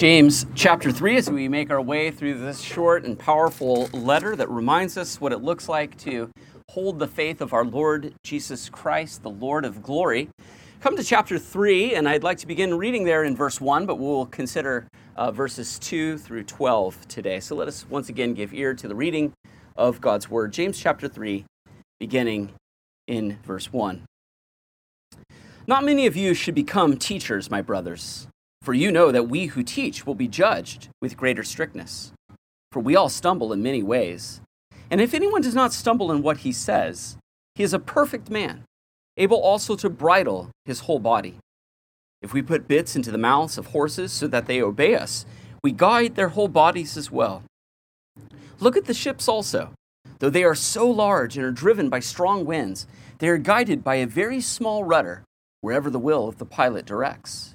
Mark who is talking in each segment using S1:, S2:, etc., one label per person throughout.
S1: James chapter 3, as we make our way through this short and powerful letter that reminds us what it looks like to hold the faith of our Lord Jesus Christ, the Lord of glory. Come to chapter 3, and I'd like to begin reading there in verse 1, but we'll consider uh, verses 2 through 12 today. So let us once again give ear to the reading of God's word. James chapter 3, beginning in verse 1. Not many of you should become teachers, my brothers for you know that we who teach will be judged with greater strictness. For we all stumble in many ways. And if anyone does not stumble in what he says, he is a perfect man, able also to bridle his whole body. If we put bits into the mouths of horses so that they obey us, we guide their whole bodies as well. Look at the ships also. Though they are so large and are driven by strong winds, they are guided by a very small rudder wherever the will of the pilot directs.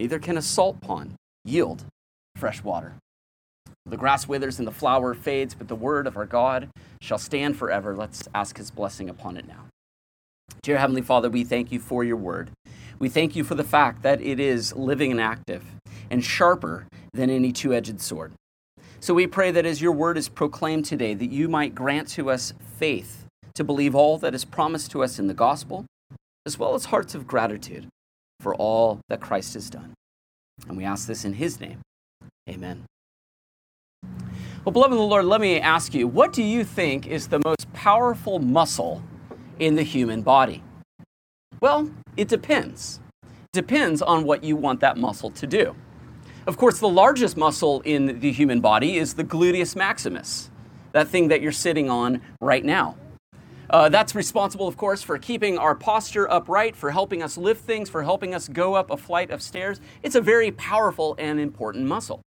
S1: Neither can a salt pond yield fresh water. The grass withers and the flower fades, but the word of our God shall stand forever. Let's ask his blessing upon it now. Dear Heavenly Father, we thank you for your word. We thank you for the fact that it is living and active and sharper than any two edged sword. So we pray that as your word is proclaimed today, that you might grant to us faith to believe all that is promised to us in the gospel, as well as hearts of gratitude for all that Christ has done. And we ask this in his name. Amen. Well, beloved of the Lord, let me ask you what do you think is the most powerful muscle in the human body? Well, it depends. Depends on what you want that muscle to do. Of course, the largest muscle in the human body is the gluteus maximus, that thing that you're sitting on right now. Uh, that's responsible, of course, for keeping our posture upright, for helping us lift things, for helping us go up a flight of stairs. It's a very powerful and important muscle.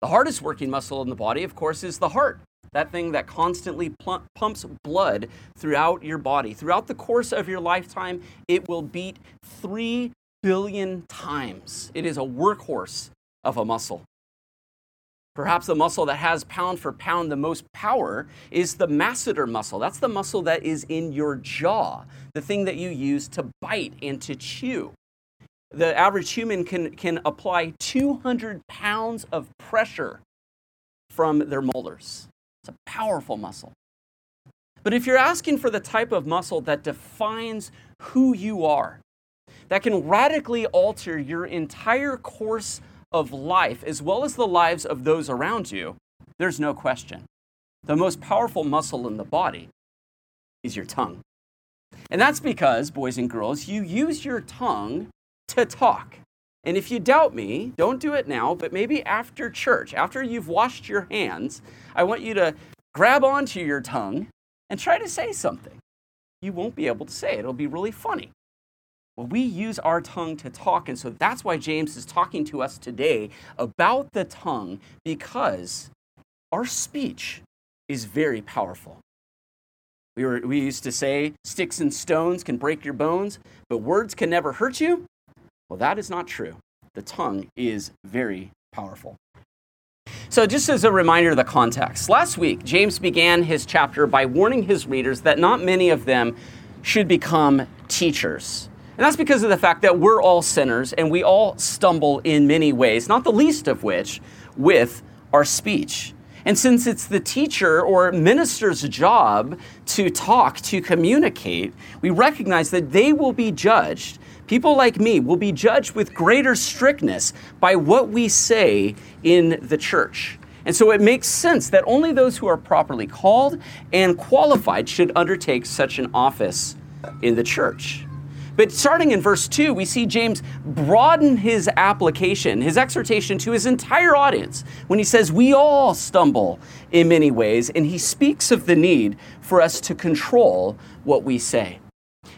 S1: The hardest working muscle in the body, of course, is the heart. That thing that constantly pl- pumps blood throughout your body. Throughout the course of your lifetime, it will beat 3 billion times. It is a workhorse of a muscle. Perhaps the muscle that has pound for pound the most power is the masseter muscle. That's the muscle that is in your jaw, the thing that you use to bite and to chew. The average human can, can apply 200 pounds of pressure from their molars. It's a powerful muscle. But if you're asking for the type of muscle that defines who you are, that can radically alter your entire course of life, as well as the lives of those around you, there's no question. The most powerful muscle in the body is your tongue. And that's because, boys and girls, you use your tongue to talk. And if you doubt me, don't do it now, but maybe after church, after you've washed your hands, I want you to grab onto your tongue and try to say something. You won't be able to say it, it'll be really funny. Well, we use our tongue to talk, and so that's why James is talking to us today about the tongue because our speech is very powerful. We, were, we used to say sticks and stones can break your bones, but words can never hurt you. Well, that is not true. The tongue is very powerful. So, just as a reminder of the context, last week, James began his chapter by warning his readers that not many of them should become teachers. And that's because of the fact that we're all sinners and we all stumble in many ways, not the least of which with our speech. And since it's the teacher or minister's job to talk, to communicate, we recognize that they will be judged People like me will be judged with greater strictness by what we say in the church. And so it makes sense that only those who are properly called and qualified should undertake such an office in the church. But starting in verse 2, we see James broaden his application, his exhortation to his entire audience when he says, We all stumble in many ways, and he speaks of the need for us to control what we say.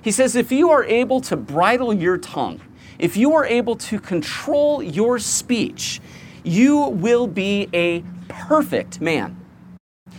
S1: He says, If you are able to bridle your tongue, if you are able to control your speech, you will be a perfect man.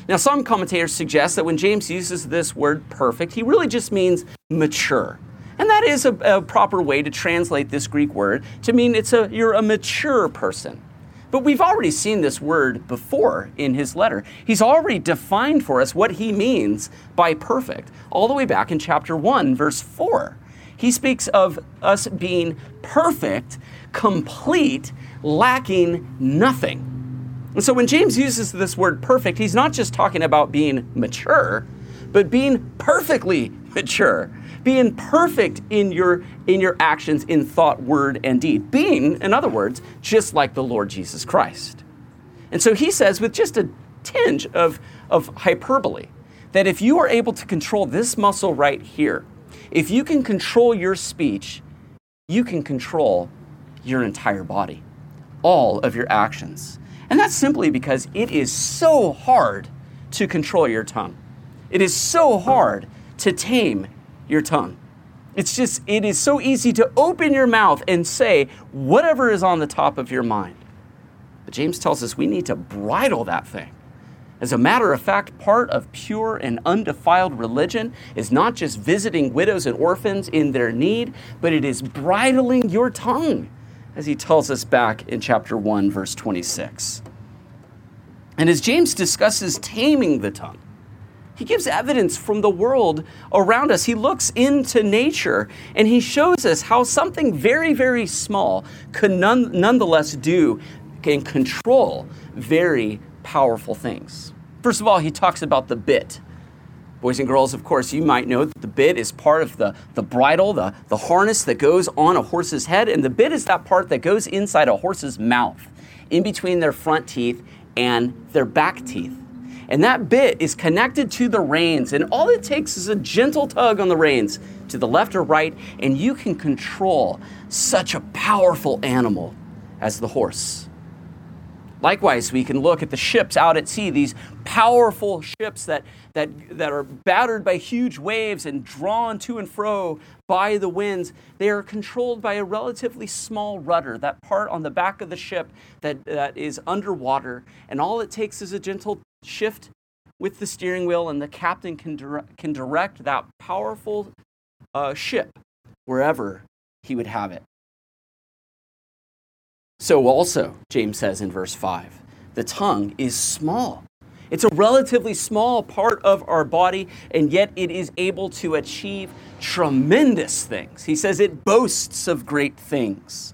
S1: Now, some commentators suggest that when James uses this word perfect, he really just means mature. And that is a, a, proper way to translate this Greek word to mean it's a, you're a mature person. But we've already seen this word before in his letter. He's already defined for us what he means by perfect, all the way back in chapter 1, verse 4. He speaks of us being perfect, complete, lacking nothing. And so when James uses this word perfect, he's not just talking about being mature, but being perfectly mature, being perfect in your in your actions in thought, word and deed. Being, in other words, just like the Lord Jesus Christ. And so he says with just a tinge of of hyperbole that if you are able to control this muscle right here, if you can control your speech, you can control your entire body, all of your actions. And that's simply because it is so hard to control your tongue. It is so hard to tame your tongue. It's just, it is so easy to open your mouth and say whatever is on the top of your mind. But James tells us we need to bridle that thing. As a matter of fact, part of pure and undefiled religion is not just visiting widows and orphans in their need, but it is bridling your tongue as he tells us back in chapter 1, verse 26. And as James discusses taming the tongue, he gives evidence from the world around us. He looks into nature and he shows us how something very, very small can none, nonetheless do and control very powerful things. First of all, he talks about the bit. Boys and girls, of course, you might know that the bit is part of the, the bridle, the, the harness that goes on a horse's head, and the bit is that part that goes inside a horse's mouth, in between their front teeth and their back teeth. And that bit is connected to the reins, and all it takes is a gentle tug on the reins to the left or right, and you can control such a powerful animal as the horse. Likewise, we can look at the ships out at sea, these powerful ships that, that, that are battered by huge waves and drawn to and fro by the winds. They are controlled by a relatively small rudder, that part on the back of the ship that, that is underwater. And all it takes is a gentle shift with the steering wheel, and the captain can, dire- can direct that powerful uh, ship wherever he would have it. So, also, James says in verse 5, the tongue is small. It's a relatively small part of our body, and yet it is able to achieve tremendous things. He says it boasts of great things.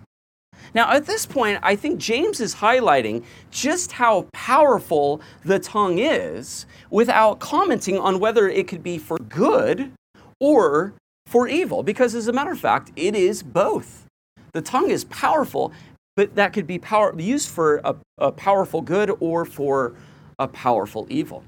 S1: Now, at this point, I think James is highlighting just how powerful the tongue is without commenting on whether it could be for good or for evil, because as a matter of fact, it is both. The tongue is powerful, but that could be power, used for a, a powerful good or for a powerful evil.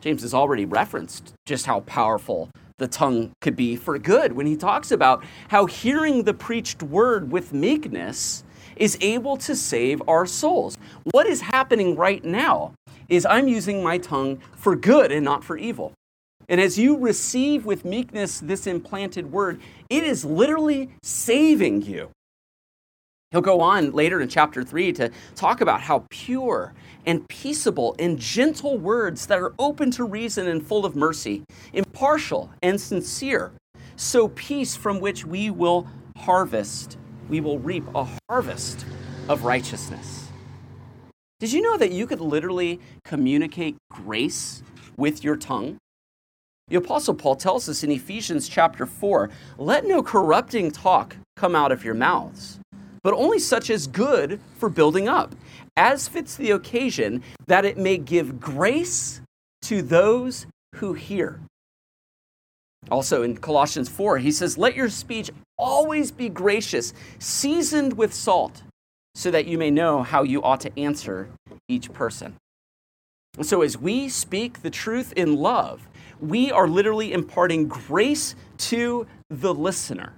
S1: James has already referenced just how powerful the tongue could be for good when he talks about how hearing the preached word with meekness is able to save our souls. What is happening right now is I'm using my tongue for good and not for evil. And as you receive with meekness this implanted word, it is literally saving you. He'll go on later in chapter 3 to talk about how pure and peaceable and gentle words that are open to reason and full of mercy, impartial and sincere, so peace from which we will harvest, we will reap a harvest of righteousness. Did you know that you could literally communicate grace with your tongue? The Apostle Paul tells us in Ephesians chapter 4 let no corrupting talk come out of your mouths but only such as good for building up, as fits the occasion, that it may give grace to those who hear. Also in Colossians 4, he says, Let your speech always be gracious, seasoned with salt, so that you may know how you ought to answer each person. And so as we speak the truth in love, we are literally imparting grace to the listener.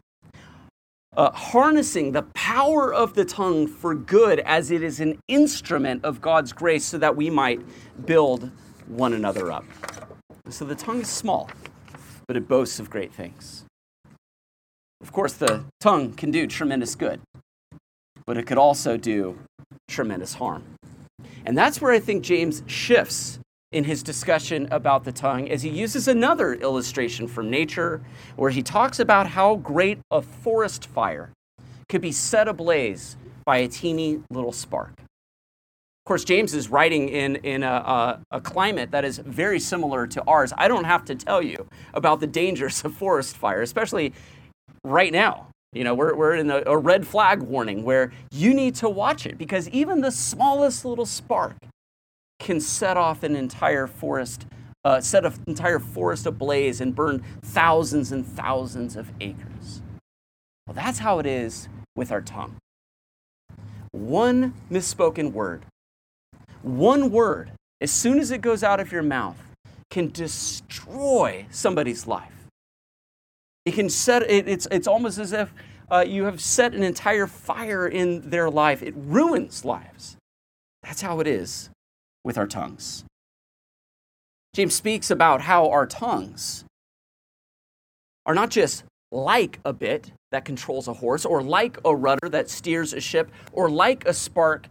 S1: Uh, harnessing the power of the tongue for good as it is an instrument of God's grace so that we might build one another up. So the tongue is small, but it boasts of great things. Of course, the tongue can do tremendous good, but it could also do tremendous harm. And that's where I think James shifts in his discussion about the tongue as he uses another illustration from nature where he talks about how great a forest fire could be set ablaze by a teeny little spark. Of course, James is writing in, in a, a, a, climate that is very similar to ours. I don't have to tell you about the dangers of forest fire, especially right now. You know, we're, we're in a, a red flag warning where you need to watch it because even the smallest little spark can set off an entire forest, uh, set an entire forest ablaze and burn thousands and thousands of acres. Well, that's how it is with our tongue. One misspoken word one word, as soon as it goes out of your mouth, can destroy somebody's life. It can set, it, it's, it's almost as if uh, you have set an entire fire in their life. It ruins lives. That's how it is with our tongues. James speaks about how our tongues are not just like a bit that controls a horse, or like a rudder that steers a ship, or like a spark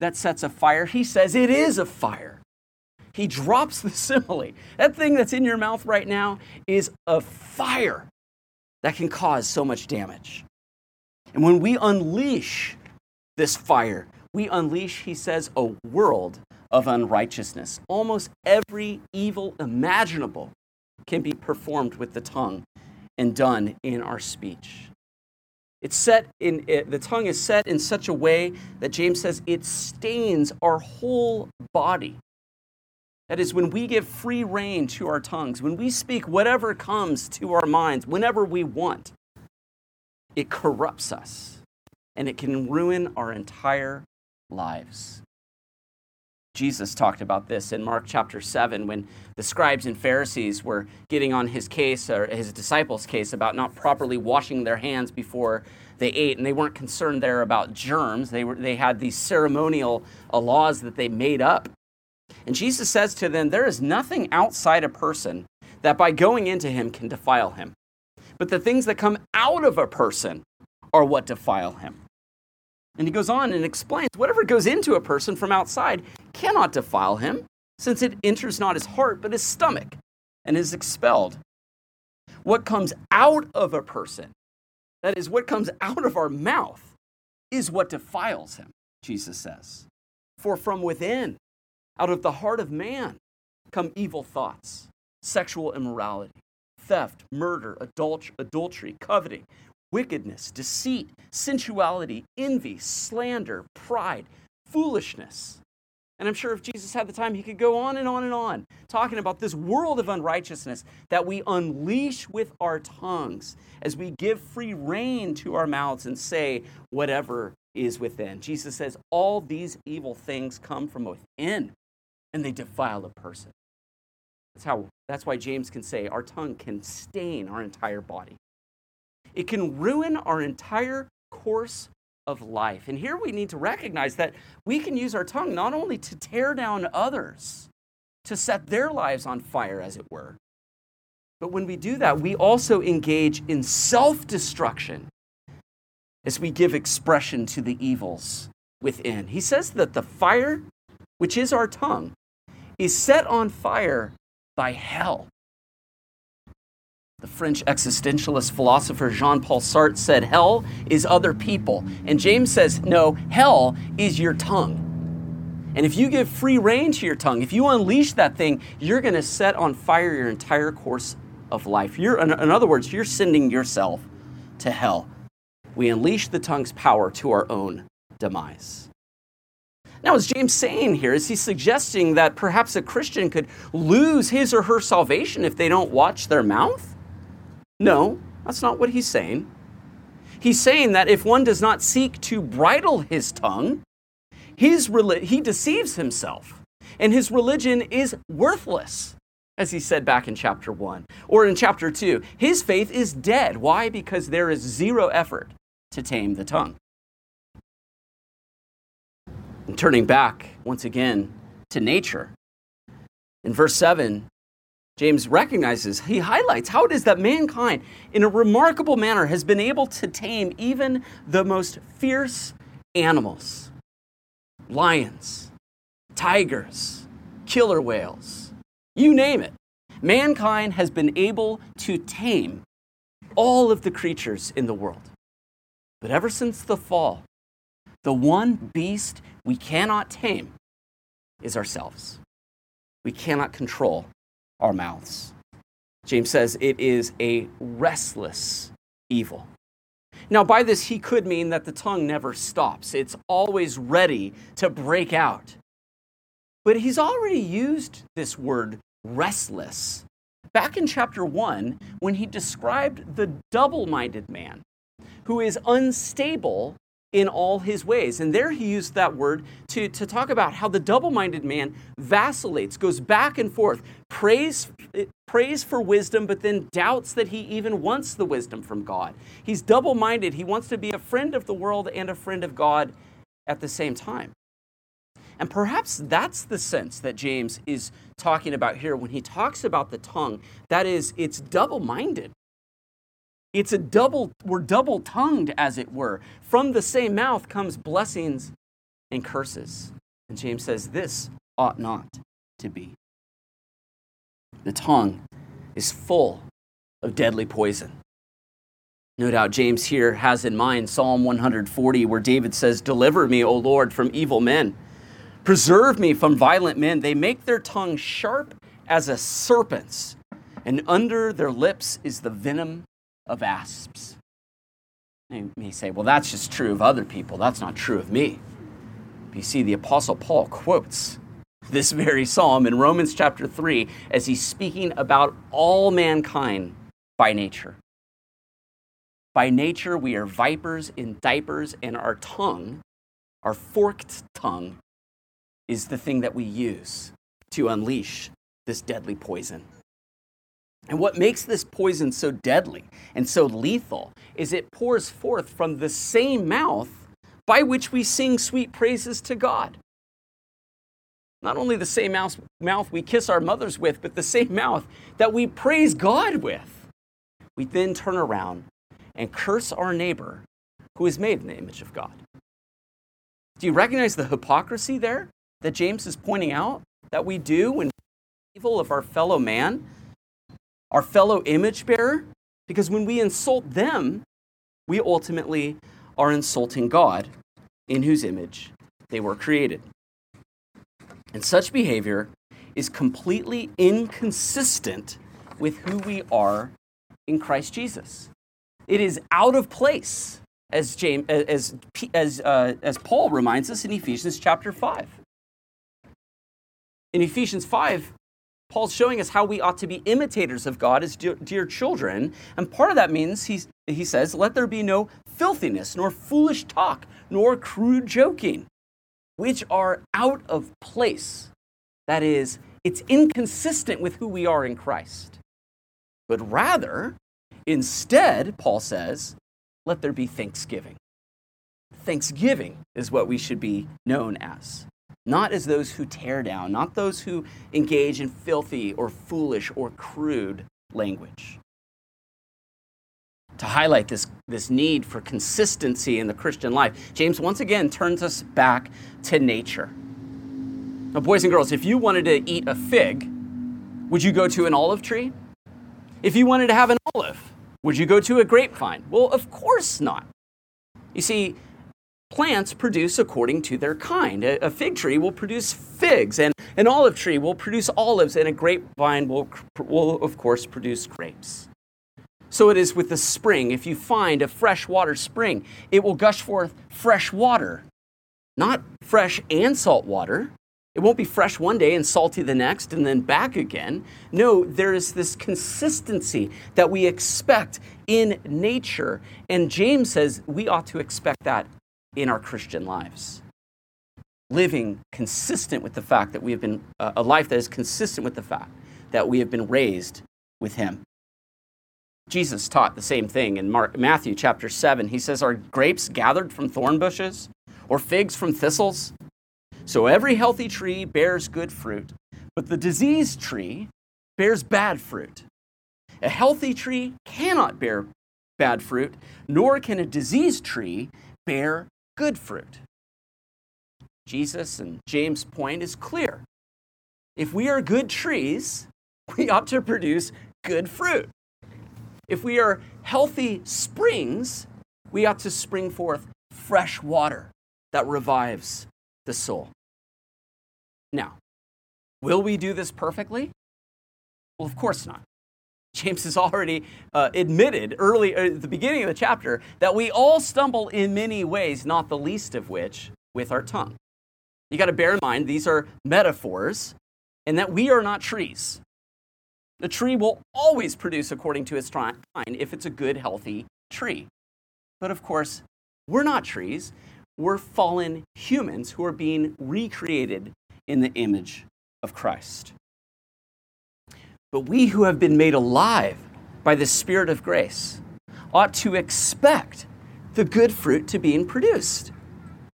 S1: that sets a fire. He says it is a fire. He drops the simile. That thing that's in your mouth right now is a fire that can cause so much damage. And when we unleash this fire, we unleash, he says, a world of unrighteousness. Almost every evil imaginable can be performed with the tongue and done in our speech. It's set in it, the tongue is set in such a way that James says it stains our whole body. That is, when we give free rein to our tongues, when we speak whatever comes to our minds, whenever we want, it corrupts us and it can ruin our entire lives. Jesus talked about this in Mark chapter 7 when the scribes and Pharisees were getting on his case, or his disciples' case, about not properly washing their hands before they ate. And they weren't concerned there about germs. They, were, they had these ceremonial uh, laws that they made up. And Jesus says to them, There is nothing outside a person that by going into him can defile him. But the things that come out of a person are what defile him. And he goes on and explains whatever goes into a person from outside cannot defile him, since it enters not his heart, but his stomach, and is expelled. What comes out of a person, that is, what comes out of our mouth, is what defiles him, Jesus says. For from within, out of the heart of man, come evil thoughts, sexual immorality, theft, murder, adultery, coveting, wickedness, deceit, sensuality, envy, slander, pride, foolishness. And I'm sure if Jesus had the time, he could go on and on and on, talking about this world of unrighteousness that we unleash with our tongues as we give free rein to our mouths and say whatever is within. Jesus says all these evil things come from within and they defile a person. That's, how, that's why James can say our tongue can stain our entire body. It can ruin our entire course of life. And here we need to recognize that we can use our tongue not only to tear down others, to set their lives on fire, as it were, but when we do that, we also engage in self destruction as we give expression to the evils within. He says that the fire, which is our tongue, is set on fire by hell. The French existentialist philosopher Jean Paul Sartre said, Hell is other people. And James says, No, hell is your tongue. And if you give free rein to your tongue, if you unleash that thing, you're going to set on fire your entire course of life. You're, in other words, you're sending yourself to hell. We unleash the tongue's power to our own demise. Now, is James saying here? Is he suggesting that perhaps a Christian could lose his or her salvation if they don't watch their mouth? No, that's not what he's saying. He's saying that if one does not seek to bridle his tongue, his he deceives himself, and his religion is worthless, as he said back in chapter 1. Or in chapter 2, his faith is dead. Why? Because there is zero effort to tame the tongue. And turning back once again to nature, in verse 7, James recognizes, he highlights how it is that mankind, in a remarkable manner, has been able to tame even the most fierce animals lions, tigers, killer whales, you name it. Mankind has been able to tame all of the creatures in the world. But ever since the fall, the one beast we cannot tame is ourselves. We cannot control our mouths. James says it is a restless evil. Now, by this, he could mean that the tongue never stops, it's always ready to break out. But he's already used this word restless back in chapter 1 when he described the double minded man who is unstable in all his ways. And there he used that word to, to talk about how the double minded man vacillates, goes back and forth, prays, prays for wisdom, but then doubts that he even wants the wisdom from God. He's double minded. He wants to be a friend of the world and a friend of God at the same time. And perhaps that's the sense that James is talking about here when he talks about the tongue. That is, it's double minded. It's a double, we're double tongued, as it were. From the same mouth comes blessings and curses. And James says, This ought not to be. The tongue is full of deadly poison. No doubt James here has in mind Psalm 140, where David says, Deliver me, O Lord, from evil men. Preserve me from violent men. They make their tongue sharp as a serpent's, and under their lips is the venom of asps. You may say, well, that's just true of other people. That's not true of me. But you see, the Apostle Paul quotes this very psalm in Romans chapter 3 as he's speaking about all mankind by nature. By nature, we are vipers in diapers, and our tongue, our forked tongue, is the thing that we use to unleash this deadly poison. And what makes this poison so deadly and so lethal is it pours forth from the same mouth by which we sing sweet praises to God. Not only the same mouth, we kiss our mothers with, but the same mouth that we praise God with. We then turn around and curse our neighbor who is made in the image of God. Do you recognize the hypocrisy there that James is pointing out that we do when evil of our fellow man? Our fellow image bearer, because when we insult them, we ultimately are insulting God, in whose image they were created. And such behavior is completely inconsistent with who we are in Christ Jesus. It is out of place, as James, as as uh, as Paul reminds us in Ephesians chapter five. In Ephesians five, Paul's showing us how we ought to be imitators of God as dear, dear, children. And part of that means, he, he says, let there be no filthiness, nor foolish talk, nor crude joking, which are out of place. That is, it's inconsistent with who we are in Christ. But rather, instead, Paul says, let there be thanksgiving. Thanksgiving is what we should be known as not as those who tear down, not those who engage in filthy or foolish or crude language. To highlight this, this need for consistency in the Christian life, James once again turns us back to nature. Now, boys and girls, if you wanted to eat a fig, would you go to an olive tree? If you wanted to have an olive, would you go to a grapevine? Well, of course not. You see, Plants produce according to their kind. A, fig tree will produce figs, and an olive tree will produce olives, and a grapevine will, will, of course, produce grapes. So it is with the spring. If you find a fresh water spring, it will gush forth fresh water, not fresh and salt water. It won't be fresh one day and salty the next and then back again. No, there is this consistency that we expect in nature. And James says we ought to expect that in our Christian lives. Living consistent with the fact that we have been, uh, a life that is consistent with the fact that we have been raised with Him. Jesus taught the same thing in Mark, Matthew chapter 7. He says, Are grapes gathered from thorn bushes or figs from thistles? So every healthy tree bears good fruit, but the diseased tree bears bad fruit. A healthy tree cannot bear bad fruit, nor can a diseased tree bear good fruit. Jesus and James' point is clear. If we are good trees, we ought to produce good fruit. If we are healthy springs, we ought to spring forth fresh water that revives the soul. Now, will we do this perfectly? Well, of course not. James has already uh, admitted early uh, at the beginning of the chapter that we all stumble in many ways, not the least of which with our tongue. You got to bear in mind these are metaphors and that we are not trees. The tree will always produce according to its kind if it's a good, healthy tree. But of course, we're not trees. We're fallen humans who are being recreated in the image of Christ. But we who have been made alive by the Spirit of grace ought to expect the good fruit to being produced.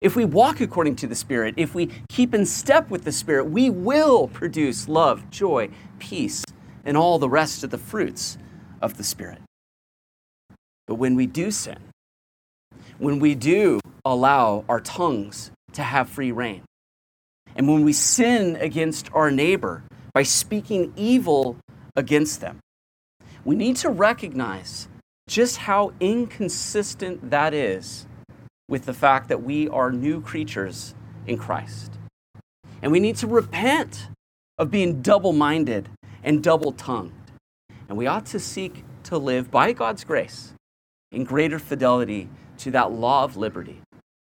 S1: If we walk according to the Spirit, if we keep in step with the Spirit, we will produce love, joy, peace, and all the rest of the fruits of the Spirit. But when we do sin, when we do allow our tongues to have free reign, and when we sin against our neighbor by speaking evil against them, we need to recognize just how inconsistent that is with the fact that we are new creatures in Christ. And we need to repent of being double minded and double tongued. And we ought to seek to live by God's grace in greater fidelity to that law of liberty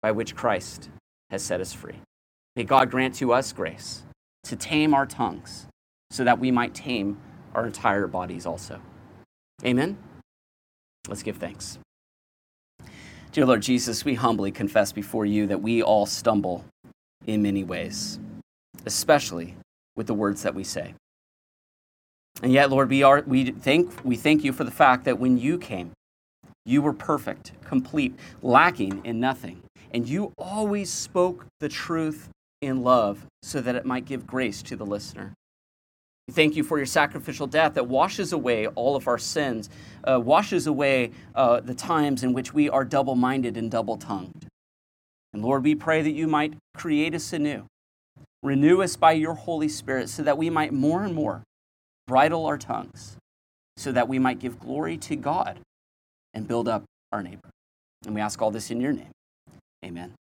S1: by which Christ has set us free. May God grant to us grace to tame our tongues so that we might tame our entire bodies also. Amen. Let's give thanks. Dear Lord Jesus, we humbly confess before you that we all stumble in many ways, especially with the words that we say. And yet, Lord, we, are, we, thank, we thank you for the fact that when you came, you were perfect, complete, lacking in nothing. And you always spoke the truth in love so that it might give grace to the listener. We thank you for your sacrificial death that washes away all of our sins, uh, washes away uh, the times in which we are double minded and double tongued. And Lord, we pray that you might create us anew, renew us by your Holy Spirit, so that we might more and more bridle our tongues, so that we might give glory to God and build up our neighbor. And we ask all this in your name. Amen.